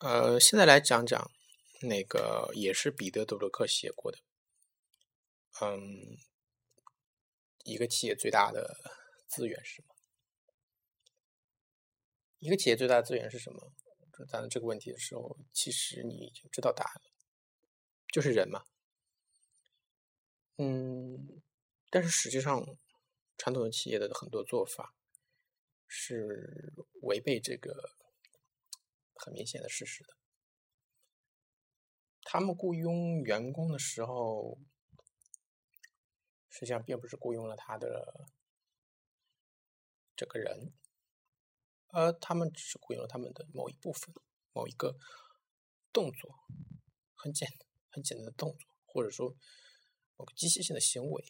呃，现在来讲讲那个也是彼得·德鲁克写过的，嗯，一个企业最大的资源是什么？一个企业最大的资源是什么？谈到这个问题的时候，其实你已经知道答案了，就是人嘛。嗯，但是实际上，传统的企业的很多做法是违背这个。很明显的事实的，他们雇佣员工的时候，实际上并不是雇佣了他的这个人，而他们只是雇佣了他们的某一部分、某一个动作，很简很简单的动作，或者说某个机械性的行为。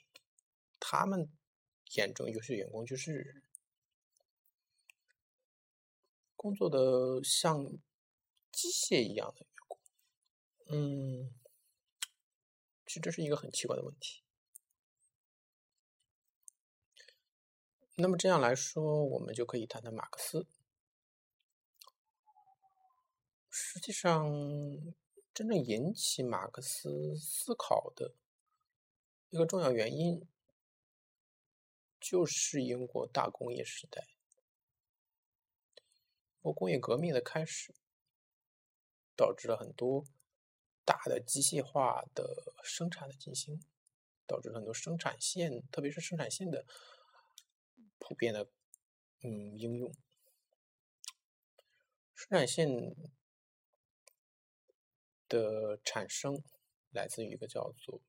他们眼中优秀员工就是。工作的像机械一样的员工，嗯，其实这是一个很奇怪的问题。那么这样来说，我们就可以谈谈马克思。实际上，真正引起马克思思考的一个重要原因，就是英国大工业时代。或工业革命的开始，导致了很多大的机械化的生产的进行，导致了很多生产线，特别是生产线的普遍的嗯应用。生产线的产生来自于一个叫做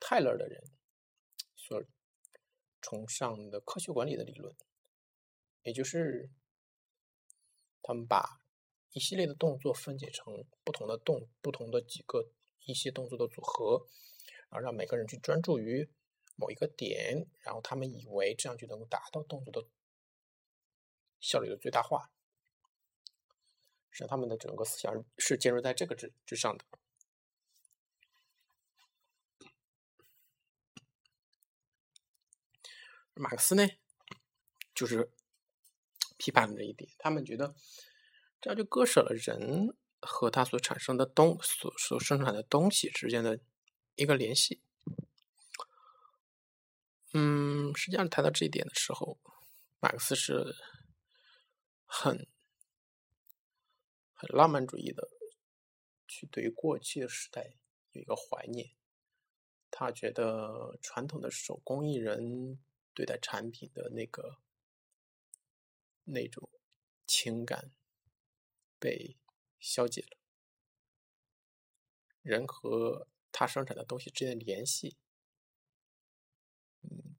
泰勒的人所崇尚的科学管理的理论。也就是，他们把一系列的动作分解成不同的动、不同的几个一些动作的组合，然后让每个人去专注于某一个点，然后他们以为这样就能够达到动作的效率的最大化。实际上，他们的整个思想是建立在这个之之上的。马克思呢，就是。批判的这一点，他们觉得这样就割舍了人和他所产生的东所所生产的东西之间的一个联系。嗯，实际上谈到这一点的时候，马克思是很很浪漫主义的，去对于过去的时代有一个怀念。他觉得传统的手工艺人对待产品的那个。那种情感被消解了，人和他生产的东西之间的联系，嗯，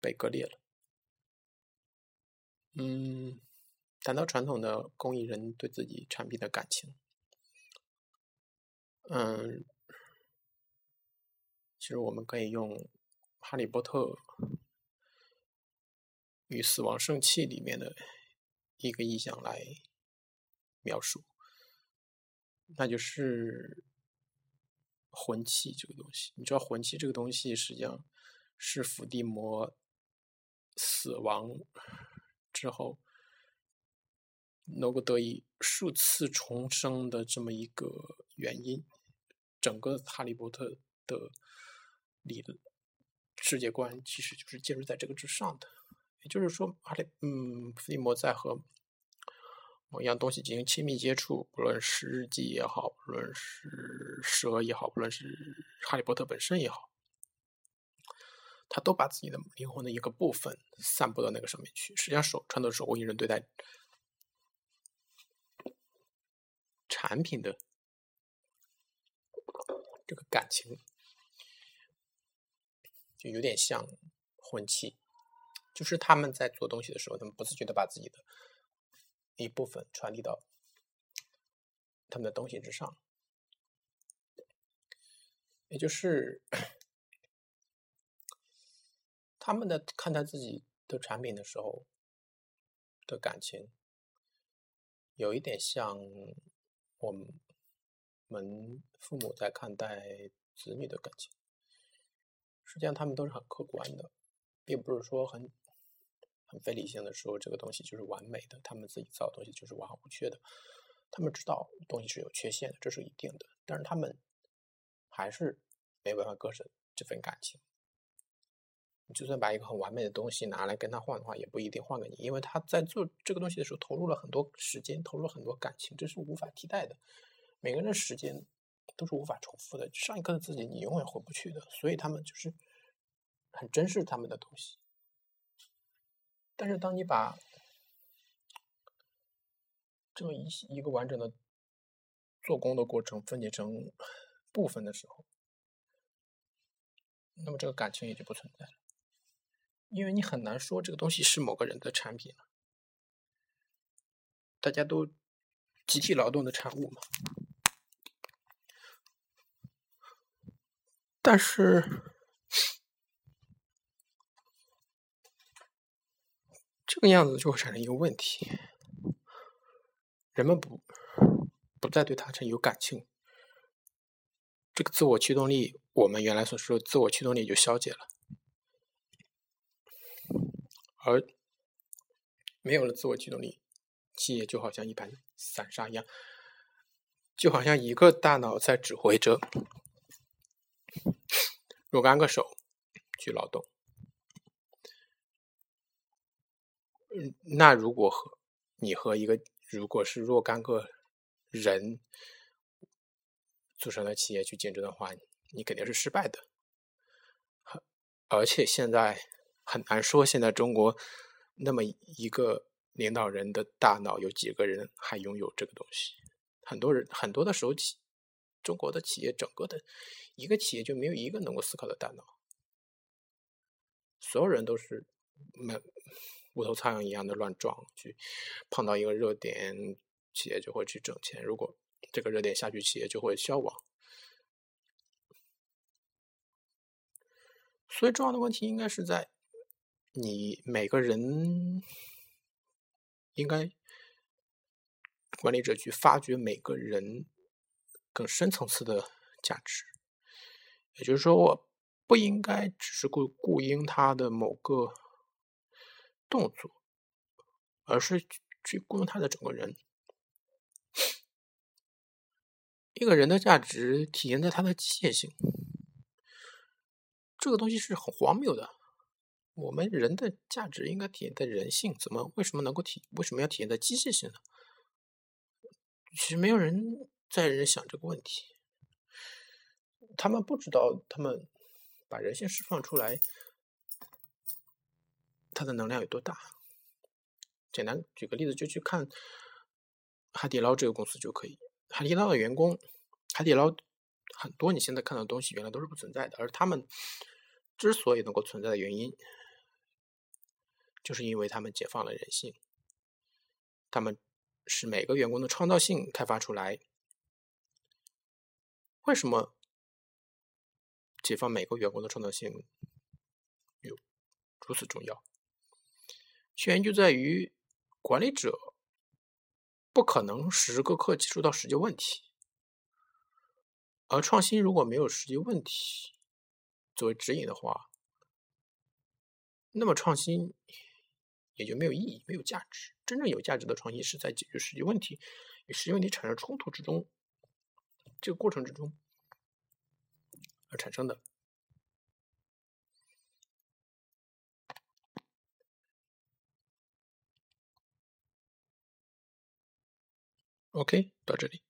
被割裂了。嗯，谈到传统的工艺人对自己产品的感情，嗯，其实我们可以用《哈利波特》。与死亡圣器里面的一个意象来描述，那就是魂器这个东西。你知道魂器这个东西实际上是伏地魔死亡之后能够得以数次重生的这么一个原因。整个哈利波特的理论世界观其实就是建立在这个之上的。就是说，哈利，嗯，伏地魔在和某一样东西进行亲密接触，不论是日记也好，不论是蛇也好，不论是哈利波特本身也好，他都把自己的灵魂的一个部分散布到那个上面去。实际上，手传统手工艺人对待产品的这个感情，就有点像魂器。就是他们在做东西的时候，他们不自觉的把自己的一部分传递到他们的东西之上，也就是他们的看待自己的产品的时候的感情，有一点像我们们父母在看待子女的感情，实际上他们都是很客观的，并不是说很。很非理性的说这个东西就是完美的，他们自己造的东西就是完好无缺的。他们知道东西是有缺陷的，这是一定的，但是他们还是没办法割舍这份感情。你就算把一个很完美的东西拿来跟他换的话，也不一定换给你，因为他在做这个东西的时候投入了很多时间，投入了很多感情，这是无法替代的。每个人的时间都是无法重复的，上一刻的自己你永远回不去的，所以他们就是很珍视他们的东西。但是当你把这么一一个完整的做工的过程分解成部分的时候，那么这个感情也就不存在了。因为你很难说这个东西是某个人的产品了，大家都集体劳动的产物嘛。但是这个样子就会产生一个问题：人们不不再对它产有感情，这个自我驱动力，我们原来所说的自我驱动力就消解了。而没有了自我驱动力，企业就好像一盘散沙一样，就好像一个大脑在指挥着若干个手去劳动。嗯，那如果和你和一个如果是若干个人组成的企业去竞争的话，你肯定是失败的。而且现在。很难说，现在中国那么一个领导人的大脑有几个人还拥有这个东西？很多人很多的时候，企中国的企业整个的一个企业就没有一个能够思考的大脑，所有人都是没无头苍蝇一样的乱撞，去碰到一个热点，企业就会去挣钱；如果这个热点下去，企业就会消亡。所以，重要的问题应该是在。你每个人应该管理者去发掘每个人更深层次的价值，也就是说，我不应该只是顾顾应他的某个动作，而是去雇佣他的整个人。一个人的价值体现在他的机械性，这个东西是很荒谬的。我们人的价值应该体现在人性，怎么为什么能够体为什么要体现在机械性呢？其实没有人在人想这个问题，他们不知道，他们把人性释放出来，它的能量有多大？简单举个例子，就去看海底捞这个公司就可以。海底捞的员工，海底捞很多你现在看到的东西原来都是不存在的，而他们之所以能够存在的原因。就是因为他们解放了人性，他们是每个员工的创造性开发出来。为什么解放每个员工的创造性有如此重要？原因就在于管理者不可能时时刻刻接触到实际问题，而创新如果没有实际问题作为指引的话，那么创新。也就没有意义，没有价值。真正有价值的创新是在解决实际问题与实际问题产生冲突之中，这个过程之中而产生的。OK，到这里。